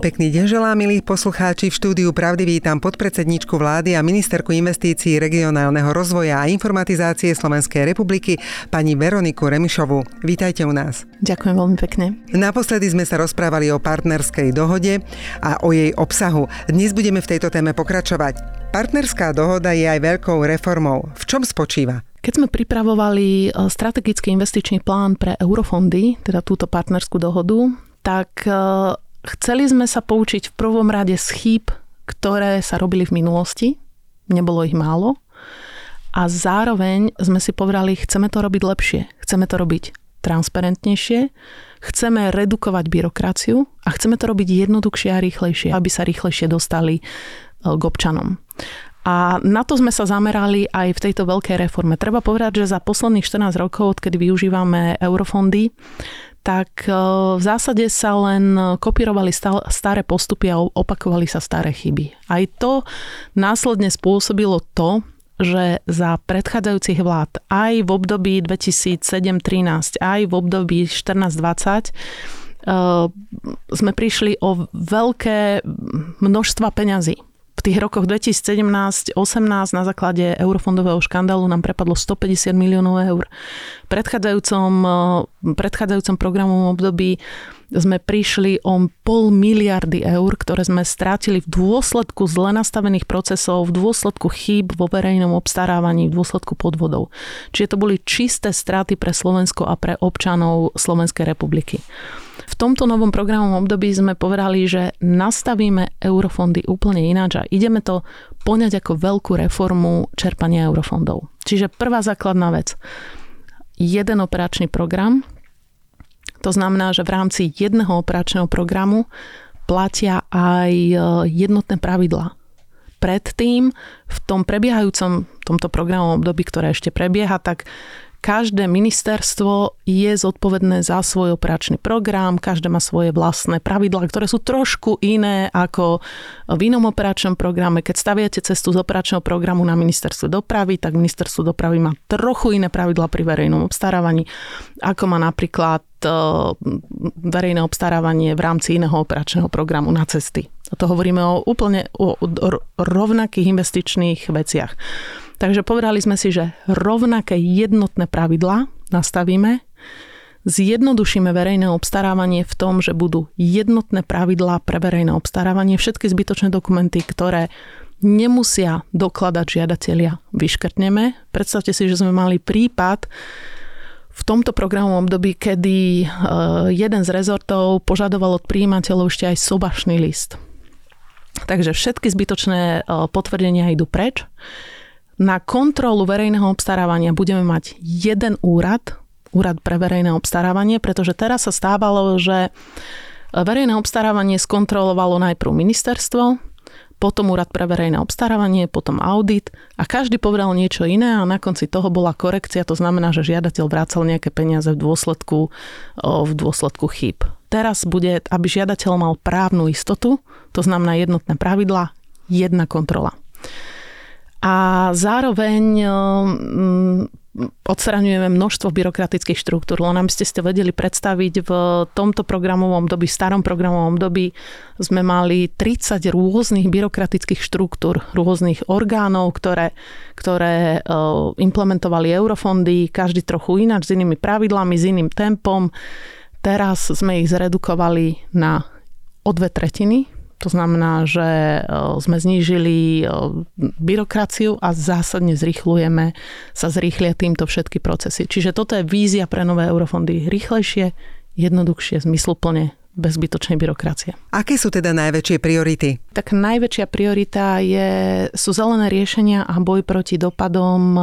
Pekný deň želá, milí poslucháči. V štúdiu Pravdy vítam podpredsedničku vlády a ministerku investícií regionálneho rozvoja a informatizácie Slovenskej republiky, pani Veroniku Remišovu. Vítajte u nás. Ďakujem veľmi pekne. Naposledy sme sa rozprávali o partnerskej dohode a o jej obsahu. Dnes budeme v tejto téme pokračovať. Partnerská dohoda je aj veľkou reformou. V čom spočíva? Keď sme pripravovali e, strategický investičný plán pre eurofondy, teda túto partnerskú dohodu, tak e, Chceli sme sa poučiť v prvom rade z chýb, ktoré sa robili v minulosti. Nebolo ich málo. A zároveň sme si povedali, chceme to robiť lepšie. Chceme to robiť transparentnejšie, chceme redukovať byrokraciu a chceme to robiť jednoduchšie a rýchlejšie, aby sa rýchlejšie dostali e, k občanom. A na to sme sa zamerali aj v tejto veľkej reforme. Treba povedať, že za posledných 14 rokov, odkedy využívame eurofondy, tak e, v zásade sa len kopírovali staré postupy a opakovali sa staré chyby. Aj to následne spôsobilo to, že za predchádzajúcich vlád aj v období 2007-13, aj v období 14-20 e, sme prišli o veľké množstva peňazí v tých rokoch 2017-18 na základe eurofondového škandálu nám prepadlo 150 miliónov eur. V predchádzajúcom, eh, predchádzajúcom programovom období sme prišli o pol miliardy eur, ktoré sme strátili v dôsledku zle nastavených procesov, v dôsledku chýb vo verejnom obstarávaní, v dôsledku podvodov. Čiže to boli čisté straty pre Slovensko a pre občanov Slovenskej republiky. V tomto novom programovom období sme povedali, že nastavíme eurofondy úplne ináč a ideme to poňať ako veľkú reformu čerpania eurofondov. Čiže prvá základná vec. Jeden operačný program, to znamená, že v rámci jedného operačného programu platia aj e, jednotné pravidlá. Predtým, v tom prebiehajúcom tomto programovom období, ktoré ešte prebieha, tak Každé ministerstvo je zodpovedné za svoj operačný program, každé má svoje vlastné pravidlá, ktoré sú trošku iné ako v inom operačnom programe. Keď staviate cestu z operačného programu na ministerstvo dopravy, tak ministerstvo dopravy má trochu iné pravidlá pri verejnom obstarávaní, ako má napríklad verejné obstarávanie v rámci iného operačného programu na cesty. A to hovoríme o úplne o rovnakých investičných veciach. Takže povedali sme si, že rovnaké jednotné pravidlá nastavíme, zjednodušíme verejné obstarávanie v tom, že budú jednotné pravidlá pre verejné obstarávanie, všetky zbytočné dokumenty, ktoré nemusia dokladať žiadatelia, vyškrtneme. Predstavte si, že sme mali prípad, v tomto programovom období, kedy e, jeden z rezortov požadoval od príjimateľov ešte aj sobašný list. Takže všetky zbytočné e, potvrdenia idú preč na kontrolu verejného obstarávania budeme mať jeden úrad, úrad pre verejné obstarávanie, pretože teraz sa stávalo, že verejné obstarávanie skontrolovalo najprv ministerstvo, potom úrad pre verejné obstarávanie, potom audit a každý povedal niečo iné a na konci toho bola korekcia, to znamená, že žiadateľ vrácal nejaké peniaze v dôsledku, v dôsledku chýb. Teraz bude, aby žiadateľ mal právnu istotu, to znamená jednotné pravidla, jedna kontrola a zároveň odstraňujeme množstvo byrokratických štruktúr. Len aby ste si vedeli predstaviť, v tomto programovom dobi, starom programovom dobi sme mali 30 rôznych byrokratických štruktúr, rôznych orgánov, ktoré, ktoré uh, implementovali eurofondy, každý trochu ináč, s inými pravidlami, s iným tempom. Teraz sme ich zredukovali na o dve tretiny, to znamená, že e, sme znížili e, byrokraciu a zásadne zrýchlujeme, sa zrýchlia týmto všetky procesy. Čiže toto je vízia pre nové eurofondy. Rýchlejšie, jednoduchšie, zmysluplne, bez zbytočnej byrokracie. Aké sú teda najväčšie priority? Tak najväčšia priorita je, sú zelené riešenia a boj proti dopadom e,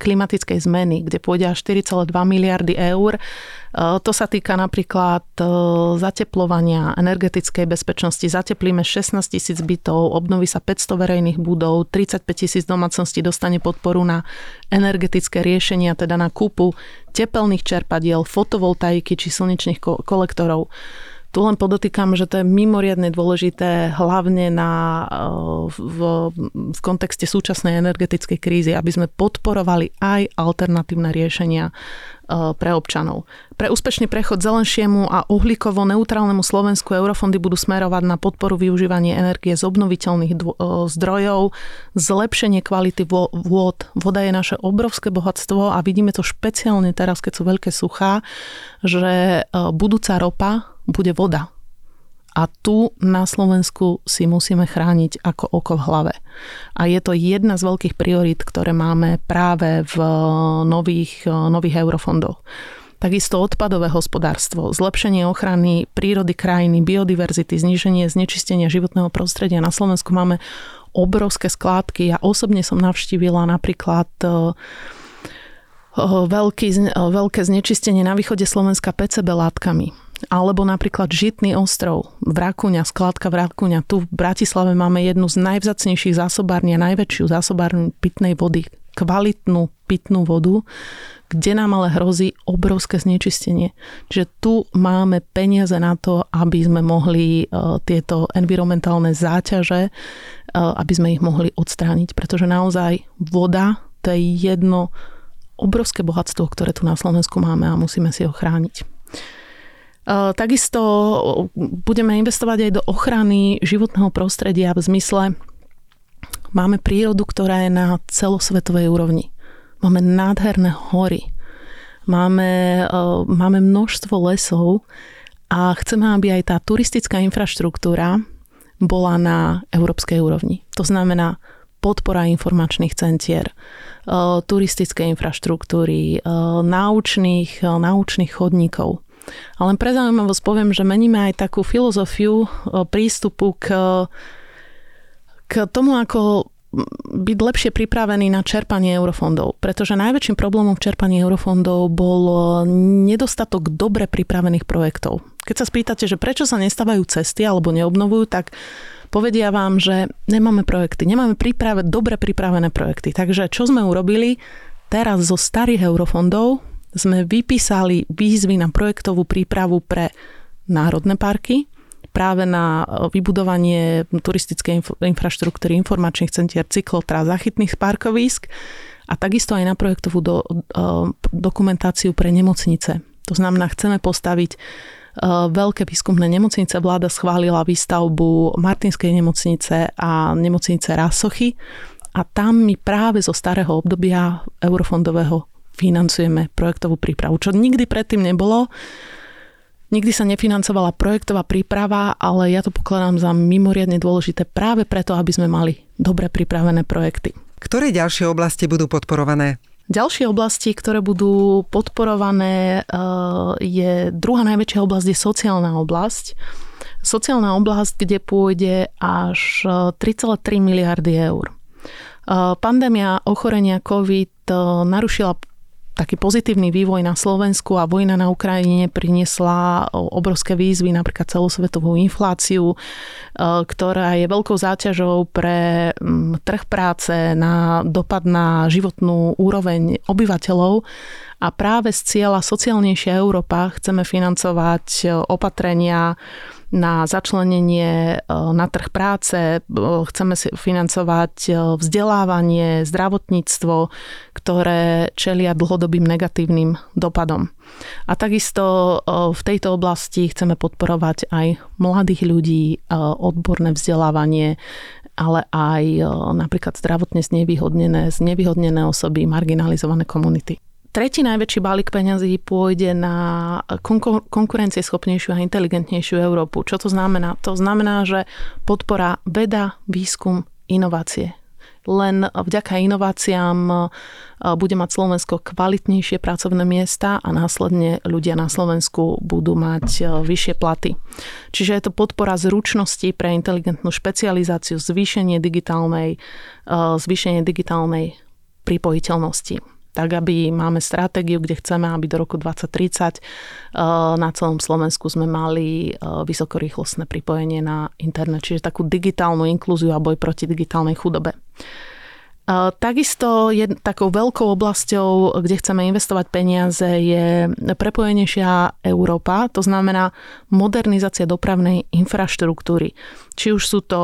klimatickej zmeny, kde pôjde až 4,2 miliardy eur. E, to sa týka napríklad e, zateplovania, energetickej bezpečnosti. Zateplíme 16 tisíc bytov, obnoví sa 500 verejných budov, 35 tisíc domácností dostane podporu na energetické riešenia, teda na kúpu tepelných čerpadiel, fotovoltaiky či slnečných kolektorov. Tu len podotýkam, že to je mimoriadne dôležité hlavne na, v, v kontexte súčasnej energetickej krízy, aby sme podporovali aj alternatívne riešenia E, pre občanov. Pre úspešný prechod zelenšiemu a uhlíkovo neutrálnemu Slovensku eurofondy budú smerovať na podporu využívania energie z obnoviteľných dvo- e, zdrojov, zlepšenie kvality vôd. Voda je naše obrovské bohatstvo a vidíme to špeciálne teraz, keď sú veľké suchá, že budúca ropa bude voda a tu na Slovensku si musíme chrániť ako oko v hlave. A je to jedna z veľkých priorít, ktoré máme práve v nových, nových eurofondoch. Takisto odpadové hospodárstvo, zlepšenie ochrany prírody krajiny, biodiverzity, zníženie znečistenia životného prostredia. Na Slovensku máme obrovské skládky. Ja osobne som navštívila napríklad eh, veľký, veľké znečistenie na východe Slovenska PCB látkami alebo napríklad Žitný ostrov, Vrakuňa, skladka Vrakuňa. Tu v Bratislave máme jednu z najvzacnejších zásobární a najväčšiu zásobárnu pitnej vody, kvalitnú pitnú vodu, kde nám ale hrozí obrovské znečistenie. Čiže tu máme peniaze na to, aby sme mohli uh, tieto environmentálne záťaže, uh, aby sme ich mohli odstrániť, pretože naozaj voda to je jedno obrovské bohatstvo, ktoré tu na Slovensku máme a musíme si ho chrániť. Takisto budeme investovať aj do ochrany životného prostredia v zmysle máme prírodu, ktorá je na celosvetovej úrovni. Máme nádherné hory, máme, máme množstvo lesov a chceme, aby aj tá turistická infraštruktúra bola na európskej úrovni. To znamená podpora informačných centier, turistickej infraštruktúry, náučných, náučných chodníkov. A len pre zaujímavosť poviem, že meníme aj takú filozofiu prístupu k, k tomu, ako byť lepšie pripravený na čerpanie eurofondov. Pretože najväčším problémom v čerpaní eurofondov bol nedostatok dobre pripravených projektov. Keď sa spýtate, že prečo sa nestávajú cesty alebo neobnovujú, tak povedia vám, že nemáme projekty, nemáme príprave, dobre pripravené projekty. Takže čo sme urobili? Teraz zo starých eurofondov sme vypísali výzvy na projektovú prípravu pre národné parky, práve na e, vybudovanie turistickej infraštruktúry, informačných centier, cyklotrá, zachytných parkovísk a takisto aj na projektovú do, e, dokumentáciu pre nemocnice. To znamená, chceme postaviť e, veľké výskumné nemocnice. Vláda schválila výstavbu Martinskej nemocnice a nemocnice Rasochy a tam my práve zo starého obdobia eurofondového financujeme projektovú prípravu, čo nikdy predtým nebolo. Nikdy sa nefinancovala projektová príprava, ale ja to pokladám za mimoriadne dôležité práve preto, aby sme mali dobre pripravené projekty. Ktoré ďalšie oblasti budú podporované? Ďalšie oblasti, ktoré budú podporované, eh, je druhá najväčšia oblasť, je sociálna oblasť. Sociálna oblasť, kde pôjde až 3,3 eh, miliardy eur. Eh, pandémia ochorenia COVID narušila taký pozitívny vývoj na Slovensku a vojna na Ukrajine priniesla obrovské výzvy, napríklad celosvetovú infláciu, e, ktorá je veľkou záťažou pre trh práce, na dopad na životnú úroveň obyvateľov. A práve z cieľa sociálnejšia Európa chceme financovať e, opatrenia na začlenenie e, na trh práce, e, chceme si financovať e, vzdelávanie, zdravotníctvo, ktoré čelia dlhodobým negatívnym dopadom. A takisto v tejto oblasti chceme podporovať aj mladých ľudí, odborné vzdelávanie, ale aj napríklad zdravotne znevýhodnené, znevýhodnené osoby, marginalizované komunity. Tretí najväčší balík peňazí pôjde na konkur- konkurencieschopnejšiu a inteligentnejšiu Európu. Čo to znamená? To znamená, že podpora veda, výskum, inovácie. Len vďaka inováciám e, bude mať Slovensko kvalitnejšie pracovné miesta a následne ľudia na Slovensku budú mať e, vyššie platy. Čiže je to podpora zručnosti pre inteligentnú špecializáciu, zvýšenie digitálnej, e, zvýšenie digitálnej pripojiteľnosti tak aby máme stratégiu, kde chceme, aby do roku 2030 eh, na celom Slovensku sme mali eh, vysokorýchlostné pripojenie na internet, čiže takú digitálnu inklúziu a boj proti digitálnej chudobe. Takisto je takou veľkou oblasťou, kde chceme investovať peniaze, je prepojenejšia Európa, to znamená modernizácia dopravnej infraštruktúry. Či už sú to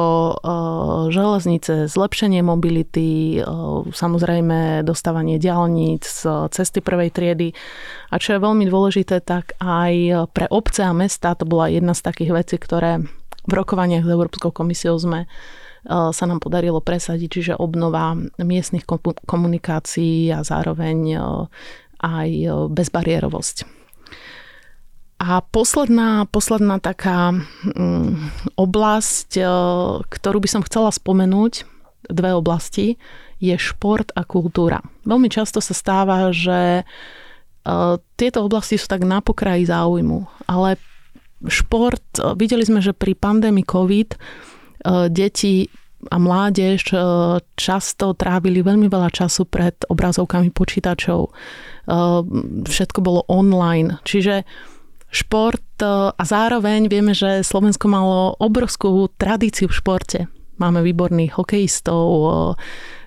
železnice, zlepšenie mobility, samozrejme dostávanie diálnic, cesty prvej triedy. A čo je veľmi dôležité, tak aj pre obce a mesta to bola jedna z takých vecí, ktoré v rokovaniach s Európskou komisiou sme Eh, sa nám podarilo presadiť, čiže obnova miestnych komunikácií a zároveň eh, aj eh, bezbariérovosť. A posledná, posledná taká mm, oblasť, ktorú by som chcela spomenúť, dve oblasti, je šport a kultúra. Veľmi často sa stáva, že tieto oblasti sú tak na pokraji záujmu, ale šport, videli sme, že pri pandémii COVID E, deti a mládež e, často trávili veľmi veľa času pred obrazovkami počítačov. E, všetko bolo online. Čiže šport a zároveň vieme, že Slovensko malo obrovskú tradíciu v športe. Máme výborných hokejistov,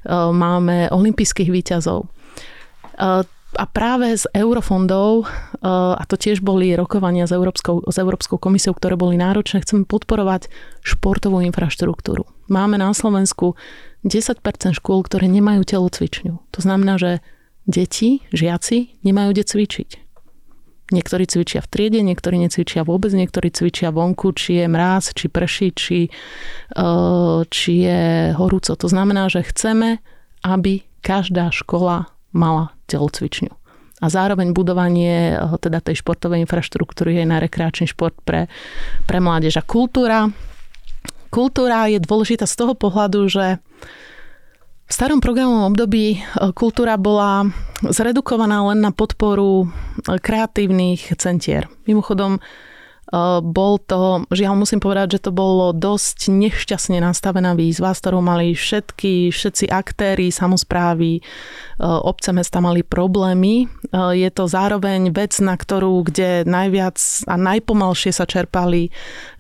máme olympijských výťazov a práve z eurofondov, eh, a to tiež boli rokovania s Európskou, s Európskou komisiou, ktoré boli náročné, chceme podporovať športovú infraštruktúru. Máme na Slovensku 10% škôl, ktoré nemajú telocvičňu. To znamená, že deti, žiaci nemajú kde cvičiť. Niektorí cvičia v triede, niektorí necvičia vôbec, niektorí cvičia vonku, či je mráz, či prší, či, eh, či je horúco. To znamená, že chceme, aby každá škola mala telocvičňu. A zároveň budovanie eh, teda tej športovej infraštruktúry je na rekreačný šport pre, pre mládež. A kultúra, kultúra je dôležitá z toho pohľadu, že v starom programovom období eh, kultúra bola zredukovaná len na podporu eh, kreatívnych centier. Mimochodom, bol to, žiaľ musím povedať, že to bolo dosť nešťastne nastavená výzva, s ktorou mali všetky, všetci aktéry, samozprávy, obce mesta mali problémy. Je to zároveň vec, na ktorú, kde najviac a najpomalšie sa čerpali,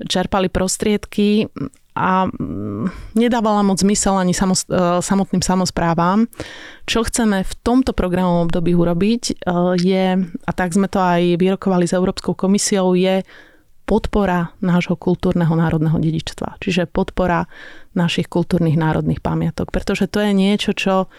čerpali prostriedky a mm, nedávala moc zmysel ani samotným samozprávam. Čo chceme v tomto programovom období urobiť je, a tak sme to aj vyrokovali s Európskou komisiou, je podpora nášho kultúrneho národného dedičstva. Čiže podpora našich kultúrnych národných pamiatok. Pretože to je niečo, čo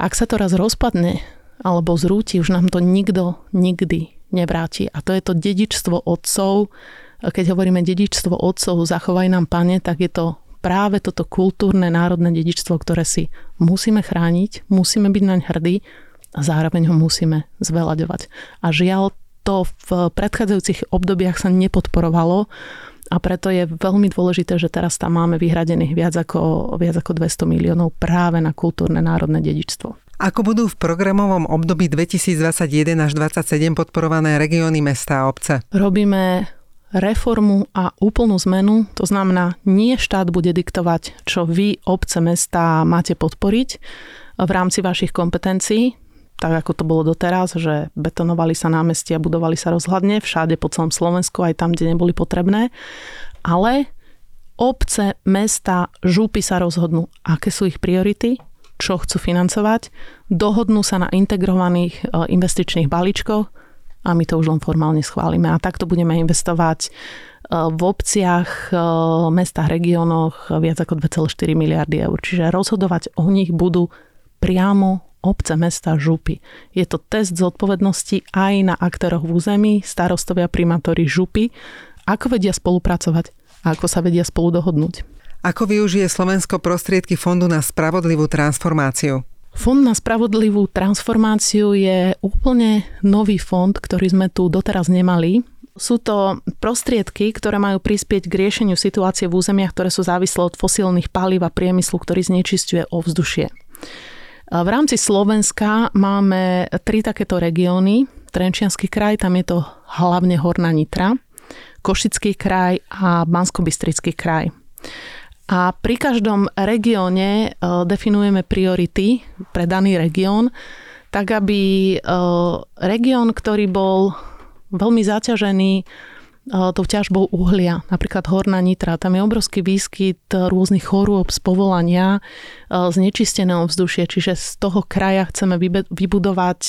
ak sa to raz rozpadne alebo zrúti, už nám to nikto nikdy nevráti. A to je to dedičstvo otcov. Keď hovoríme dedičstvo otcov, zachovaj nám pane, tak je to práve toto kultúrne národné dedičstvo, ktoré si musíme chrániť, musíme byť naň hrdí a zároveň ho musíme zveľaďovať. A žiaľ, to v predchádzajúcich obdobiach sa nepodporovalo a preto je veľmi dôležité, že teraz tam máme vyhradených viac ako, viac ako 200 miliónov práve na kultúrne národné dedičstvo. Ako budú v programovom období 2021 až 2027 podporované regióny, mesta a obce? Robíme reformu a úplnú zmenu, to znamená, nie štát bude diktovať, čo vy, obce, mesta máte podporiť v rámci vašich kompetencií, tak ako to bolo doteraz, že betonovali sa námestia, budovali sa rozhľadne všade po celom Slovensku, aj tam, kde neboli potrebné. Ale obce, mesta, žúpy sa rozhodnú, aké sú ich priority, čo chcú financovať, dohodnú sa na integrovaných e, investičných balíčkoch a my to už len formálne schválime. A takto budeme investovať e, v obciach, e, mestách, regiónoch viac ako 2,4 miliardy eur. Čiže rozhodovať o nich budú priamo obce, mesta, župy. Je to test zodpovednosti aj na aktéroch v území, starostovia, primátori, župy, ako vedia spolupracovať a ako sa vedia spolu dohodnúť. Ako využije Slovensko prostriedky Fondu na spravodlivú transformáciu? Fond na spravodlivú transformáciu je úplne nový fond, ktorý sme tu doteraz nemali. Sú to prostriedky, ktoré majú prispieť k riešeniu situácie v územiach, ktoré sú závislé od fosílnych palív a priemyslu, ktorý znečistuje ovzdušie. V rámci Slovenska máme tri takéto regióny. Trenčianský kraj, tam je to hlavne Horná Nitra, Košický kraj a bansko kraj. A pri každom regióne e, definujeme priority pre daný región, tak aby e, región, ktorý bol veľmi zaťažený tou ťažbou uhlia, napríklad horná nitra. Tam je obrovský výskyt rôznych chorôb z povolania, znečisteného vzdušie, čiže z toho kraja chceme vybudovať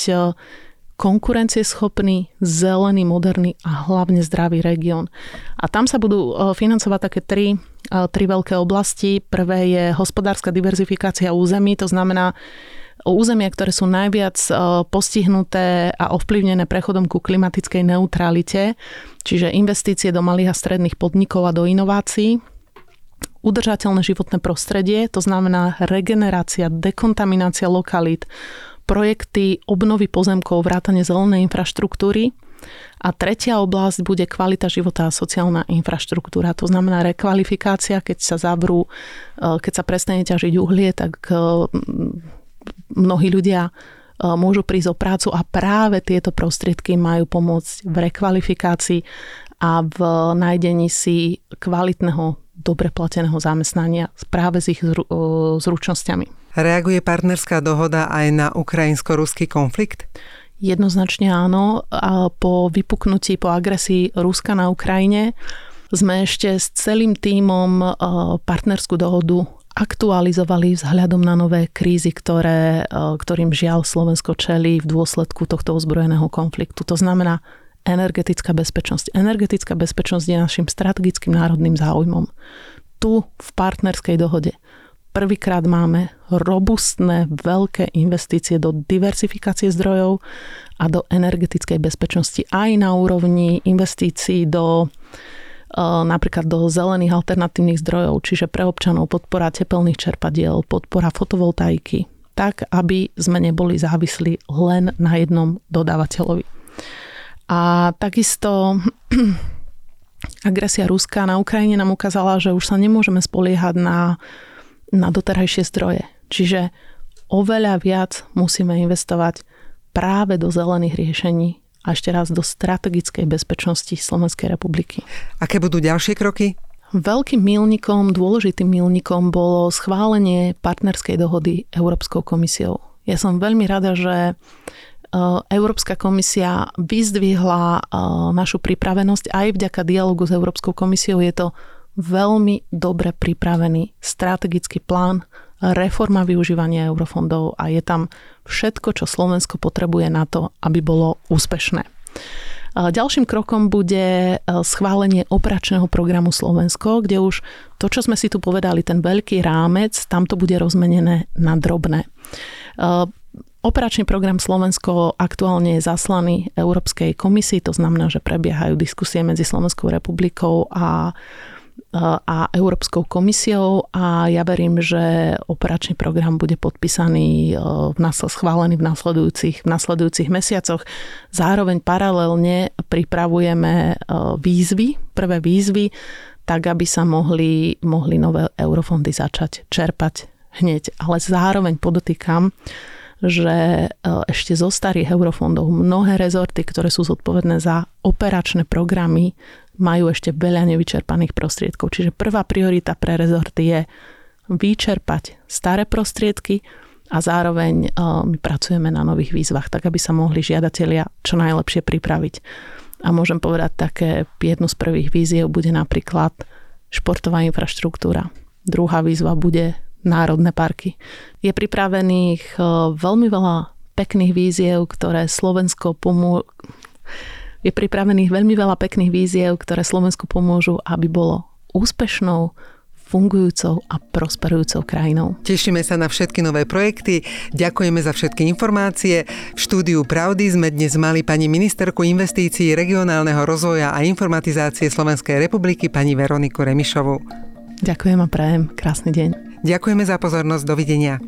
konkurencieschopný, zelený, moderný a hlavne zdravý región. A tam sa budú financovať také tri, tri veľké oblasti. Prvé je hospodárska diverzifikácia území, to znamená územia, ktoré sú najviac e, postihnuté a ovplyvnené prechodom ku klimatickej neutralite, čiže investície do malých a stredných podnikov a do inovácií, udržateľné životné prostredie, to znamená regenerácia, dekontaminácia lokalít, projekty obnovy pozemkov, vrátane zelenej infraštruktúry. A tretia oblasť bude kvalita života a sociálna infraštruktúra. To znamená rekvalifikácia, keď sa zavrú, e, keď sa prestane ťažiť uhlie, tak e, mnohí ľudia e, môžu prísť o prácu a práve tieto prostriedky majú pomôcť v rekvalifikácii a v nájdení si kvalitného, dobre plateného zamestnania práve s ich e, zručnosťami. Reaguje partnerská dohoda aj na ukrajinsko-ruský konflikt? Jednoznačne áno. A po vypuknutí, po agresii Ruska na Ukrajine sme ešte s celým tímom e, partnerskú dohodu aktualizovali vzhľadom na nové krízy, ktoré, e, ktorým žiaľ Slovensko čelí v dôsledku tohto ozbrojeného konfliktu. To znamená energetická bezpečnosť. Energetická bezpečnosť je našim strategickým národným záujmom. Tu v partnerskej dohode prvýkrát máme robustné, veľké investície do diversifikácie zdrojov a do energetickej bezpečnosti aj na úrovni investícií do napríklad do zelených alternatívnych zdrojov, čiže pre občanov podpora tepelných čerpadiel, podpora fotovoltaiky, tak aby sme neboli závislí len na jednom dodávateľovi. A takisto agresia Ruska na Ukrajine nám ukázala, že už sa nemôžeme spoliehať na, na doterajšie zdroje. Čiže oveľa viac musíme investovať práve do zelených riešení, a ešte raz do strategickej bezpečnosti Slovenskej republiky. Aké budú ďalšie kroky? Veľkým milníkom, dôležitým milníkom bolo schválenie partnerskej dohody Európskou komisiou. Ja som veľmi rada, že e, Európska komisia vyzdvihla e, našu pripravenosť aj vďaka dialogu s Európskou komisiou. Je to veľmi dobre pripravený strategický plán reforma využívania eurofondov a je tam všetko, čo Slovensko potrebuje na to, aby bolo úspešné. Ďalším krokom bude e, schválenie operačného programu Slovensko, kde už to, čo sme si tu povedali, ten veľký rámec, tam to bude rozmenené na drobné. E, operačný program Slovensko aktuálne je zaslaný Európskej komisii, to znamená, že prebiehajú diskusie medzi Slovenskou republikou a a Európskou komisiou a ja verím, že operačný program bude podpísaný, v schválený v nasledujúcich, v nasledujúcich mesiacoch. Zároveň paralelne pripravujeme výzvy, prvé výzvy, tak aby sa mohli, mohli nové eurofondy začať čerpať hneď. Ale zároveň podotýkam, že ešte zo starých eurofondov mnohé rezorty, ktoré sú zodpovedné za operačné programy, majú ešte veľa nevyčerpaných prostriedkov. Čiže prvá priorita pre rezorty je vyčerpať staré prostriedky a zároveň my pracujeme na nových výzvach, tak aby sa mohli žiadatelia čo najlepšie pripraviť. A môžem povedať také, jednu z prvých víziev bude napríklad športová infraštruktúra. Druhá výzva bude národné parky. Je pripravených veľmi veľa pekných víziev, ktoré Slovensko pomôže je pripravených veľmi veľa pekných víziev, ktoré Slovensku pomôžu, aby bolo úspešnou, fungujúcou a prosperujúcou krajinou. Tešíme sa na všetky nové projekty, ďakujeme za všetky informácie. V štúdiu Pravdy sme dnes mali pani ministerku investícií regionálneho rozvoja a informatizácie Slovenskej republiky pani Veroniku Remišovu. Ďakujem a prajem krásny deň. Ďakujeme za pozornosť, dovidenia.